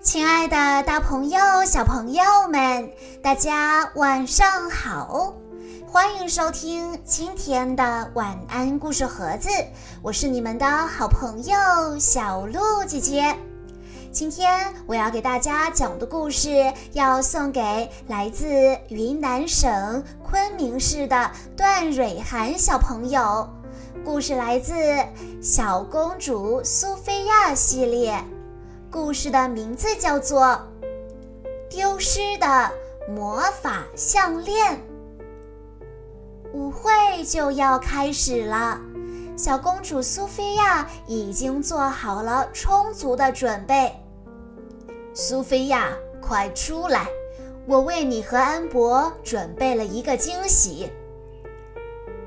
亲爱的，大朋友、小朋友们，大家晚上好！欢迎收听今天的晚安故事盒子，我是你们的好朋友小鹿姐姐。今天我要给大家讲的故事，要送给来自云南省昆明市的段蕊涵小朋友。故事来自《小公主苏菲亚》系列。故事的名字叫做《丢失的魔法项链》。舞会就要开始了，小公主苏菲亚已经做好了充足的准备。苏菲亚，快出来！我为你和安博准备了一个惊喜。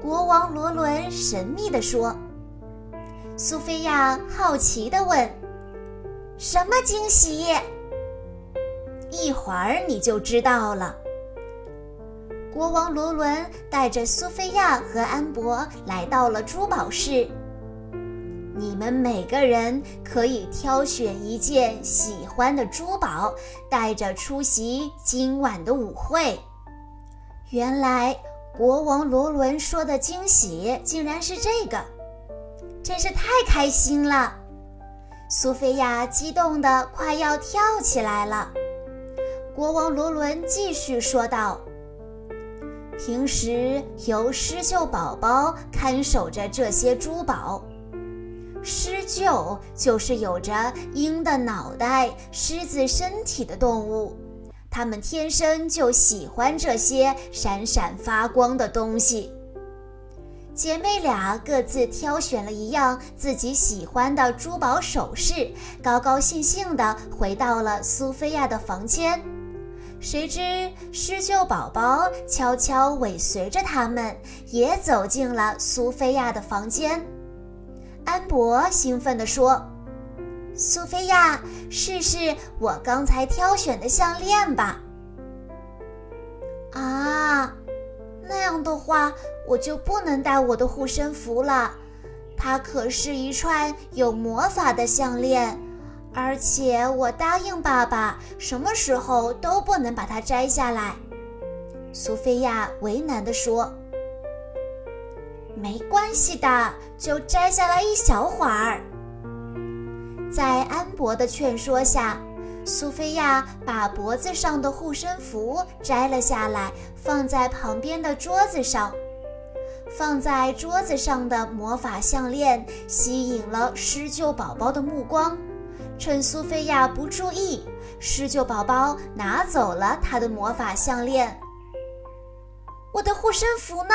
国王罗伦神秘地说。苏菲亚好奇地问。什么惊喜？一会儿你就知道了。国王罗伦带着苏菲亚和安博来到了珠宝室。你们每个人可以挑选一件喜欢的珠宝，带着出席今晚的舞会。原来国王罗伦说的惊喜竟然是这个，真是太开心了。苏菲亚激动得快要跳起来了。国王罗伦继续说道：“平时由狮鹫宝宝看守着这些珠宝。狮鹫就是有着鹰的脑袋、狮子身体的动物，它们天生就喜欢这些闪闪发光的东西。”姐妹俩各自挑选了一样自己喜欢的珠宝首饰，高高兴兴地回到了苏菲亚的房间。谁知施救宝宝悄悄尾随着他们，也走进了苏菲亚的房间。安博兴奋地说：“苏菲亚，试试我刚才挑选的项链吧。”啊！那样的话，我就不能戴我的护身符了。它可是一串有魔法的项链，而且我答应爸爸，什么时候都不能把它摘下来。苏菲亚为难地说：“没关系的，就摘下来一小会儿。”在安博的劝说下。苏菲亚把脖子上的护身符摘了下来，放在旁边的桌子上。放在桌子上的魔法项链吸引了施救宝宝的目光。趁苏菲亚不注意，施救宝宝拿走了她的魔法项链。我的护身符呢？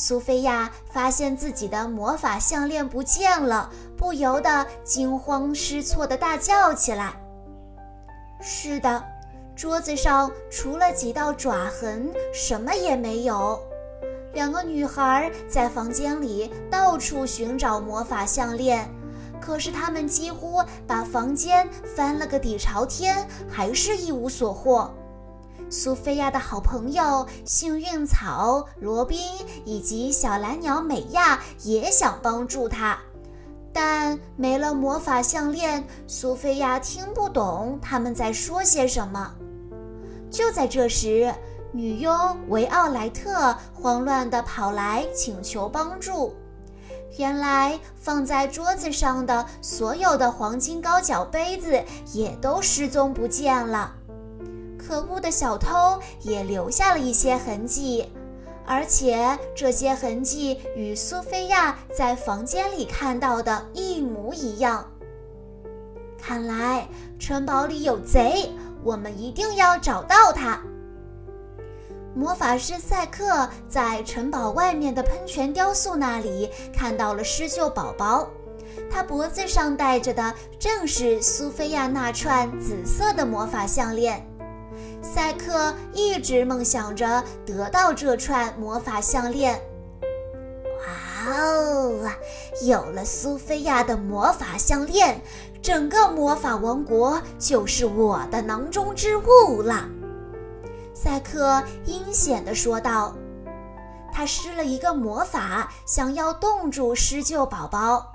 苏菲亚发现自己的魔法项链不见了，不由得惊慌失措地大叫起来。是的，桌子上除了几道爪痕，什么也没有。两个女孩在房间里到处寻找魔法项链，可是她们几乎把房间翻了个底朝天，还是一无所获。苏菲亚的好朋友幸运草罗宾以及小蓝鸟美亚也想帮助她，但没了魔法项链，苏菲亚听不懂他们在说些什么。就在这时，女佣维奥莱特慌乱地跑来请求帮助。原来放在桌子上的所有的黄金高脚杯子也都失踪不见了。可恶的小偷也留下了一些痕迹，而且这些痕迹与苏菲亚在房间里看到的一模一样。看来城堡里有贼，我们一定要找到他。魔法师赛克在城堡外面的喷泉雕塑那里看到了施救宝宝，他脖子上戴着的正是苏菲亚那串紫色的魔法项链。赛克一直梦想着得到这串魔法项链。哇哦！有了苏菲亚的魔法项链，整个魔法王国就是我的囊中之物了。赛克阴险地说道。他施了一个魔法，想要冻住施救宝宝。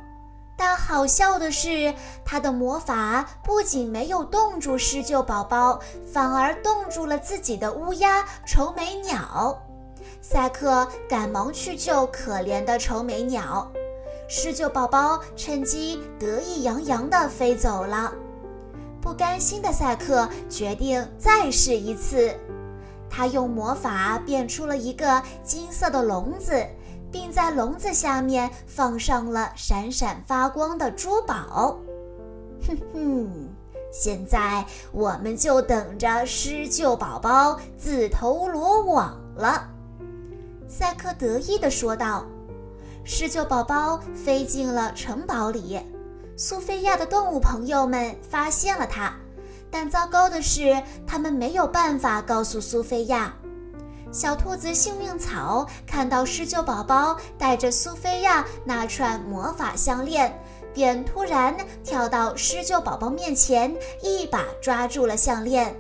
但好笑的是，他的魔法不仅没有冻住施救宝宝，反而冻住了自己的乌鸦愁眉鸟。赛克赶忙去救可怜的愁眉鸟，施救宝宝趁机得意洋洋地飞走了。不甘心的赛克决定再试一次，他用魔法变出了一个金色的笼子。并在笼子下面放上了闪闪发光的珠宝。哼哼，现在我们就等着施救宝宝自投罗网了。”赛克得意地说道。施救宝宝飞进了城堡里，苏菲亚的动物朋友们发现了它，但糟糕的是，他们没有办法告诉苏菲亚。小兔子幸运草看到施救宝宝带着苏菲亚那串魔法项链，便突然跳到施救宝宝面前，一把抓住了项链。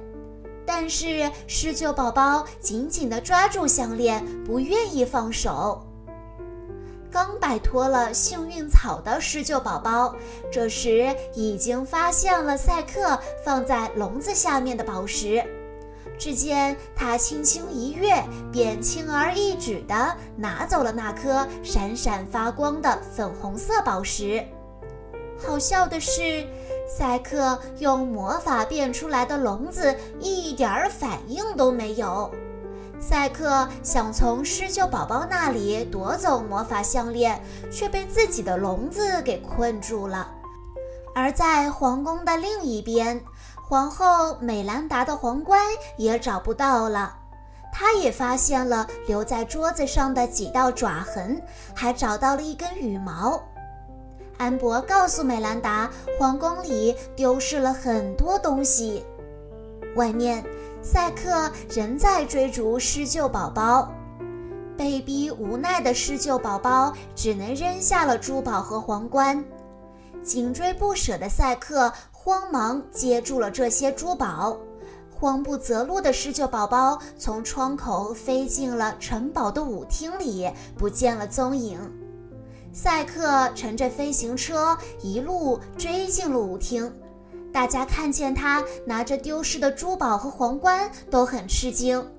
但是施救宝宝紧紧地抓住项链，不愿意放手。刚摆脱了幸运草的施救宝宝，这时已经发现了赛克放在笼子下面的宝石。只见他轻轻一跃，便轻而易举地拿走了那颗闪闪发光的粉红色宝石。好笑的是，赛克用魔法变出来的笼子一点儿反应都没有。赛克想从施救宝宝那里夺走魔法项链，却被自己的笼子给困住了。而在皇宫的另一边。皇后美兰达的皇冠也找不到了，她也发现了留在桌子上的几道爪痕，还找到了一根羽毛。安博告诉美兰达，皇宫里丢失了很多东西。外面，赛克仍在追逐施救宝宝，被逼无奈的施救宝宝只能扔下了珠宝和皇冠。紧追不舍的赛克。慌忙接住了这些珠宝，慌不择路的施救宝宝从窗口飞进了城堡的舞厅里，不见了踪影。赛克乘着飞行车一路追进了舞厅，大家看见他拿着丢失的珠宝和皇冠，都很吃惊。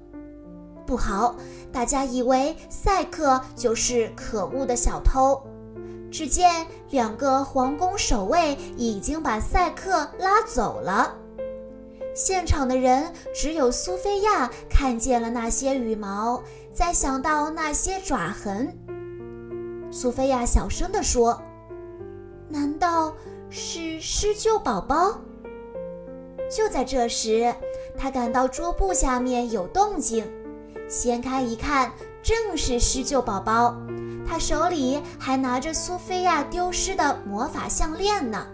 不好，大家以为赛克就是可恶的小偷。只见两个皇宫守卫已经把赛克拉走了，现场的人只有苏菲亚看见了那些羽毛，再想到那些爪痕。苏菲亚小声地说：“难道是施救宝宝？”就在这时，他感到桌布下面有动静，掀开一看，正是施救宝宝。他手里还拿着苏菲亚丢失的魔法项链呢。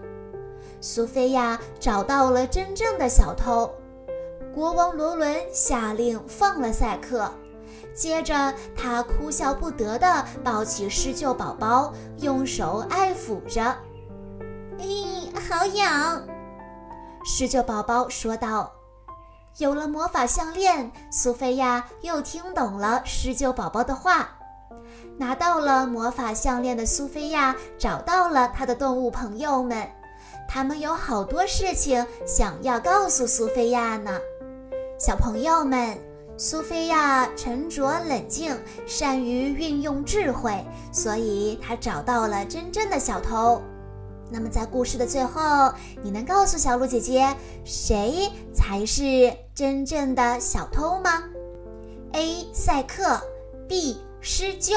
苏菲亚找到了真正的小偷。国王罗伦下令放了赛克，接着他哭笑不得地抱起施救宝宝，用手爱抚着。“咦，好痒！”施救宝宝说道。有了魔法项链，苏菲亚又听懂了施救宝宝的话。拿到了魔法项链的苏菲亚找到了她的动物朋友们，他们有好多事情想要告诉苏菲亚呢。小朋友们，苏菲亚沉着冷静，善于运用智慧，所以她找到了真正的小偷。那么在故事的最后，你能告诉小鹿姐姐，谁才是真正的小偷吗？A. 赛克，B. 施救。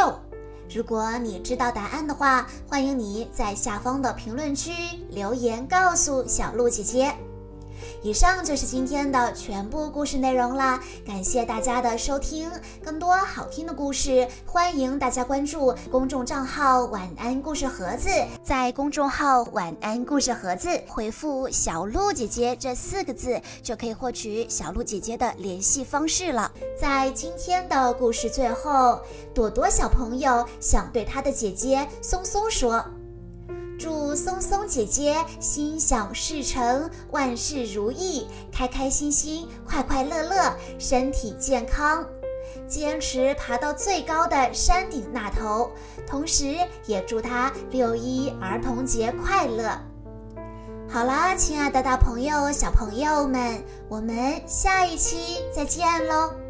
如果你知道答案的话，欢迎你在下方的评论区留言告诉小鹿姐姐。以上就是今天的全部故事内容啦，感谢大家的收听。更多好听的故事，欢迎大家关注公众账号“晚安故事盒子”。在公众号“晚安故事盒子”回复“小鹿姐姐”这四个字，就可以获取小鹿姐姐的联系方式了。在今天的故事最后，朵朵小朋友想对她的姐姐松松说。祝松松姐姐心想事成，万事如意，开开心心，快快乐乐，身体健康。坚持爬到最高的山顶那头，同时也祝他六一儿童节快乐。好啦，亲爱的大朋友、小朋友们，我们下一期再见喽！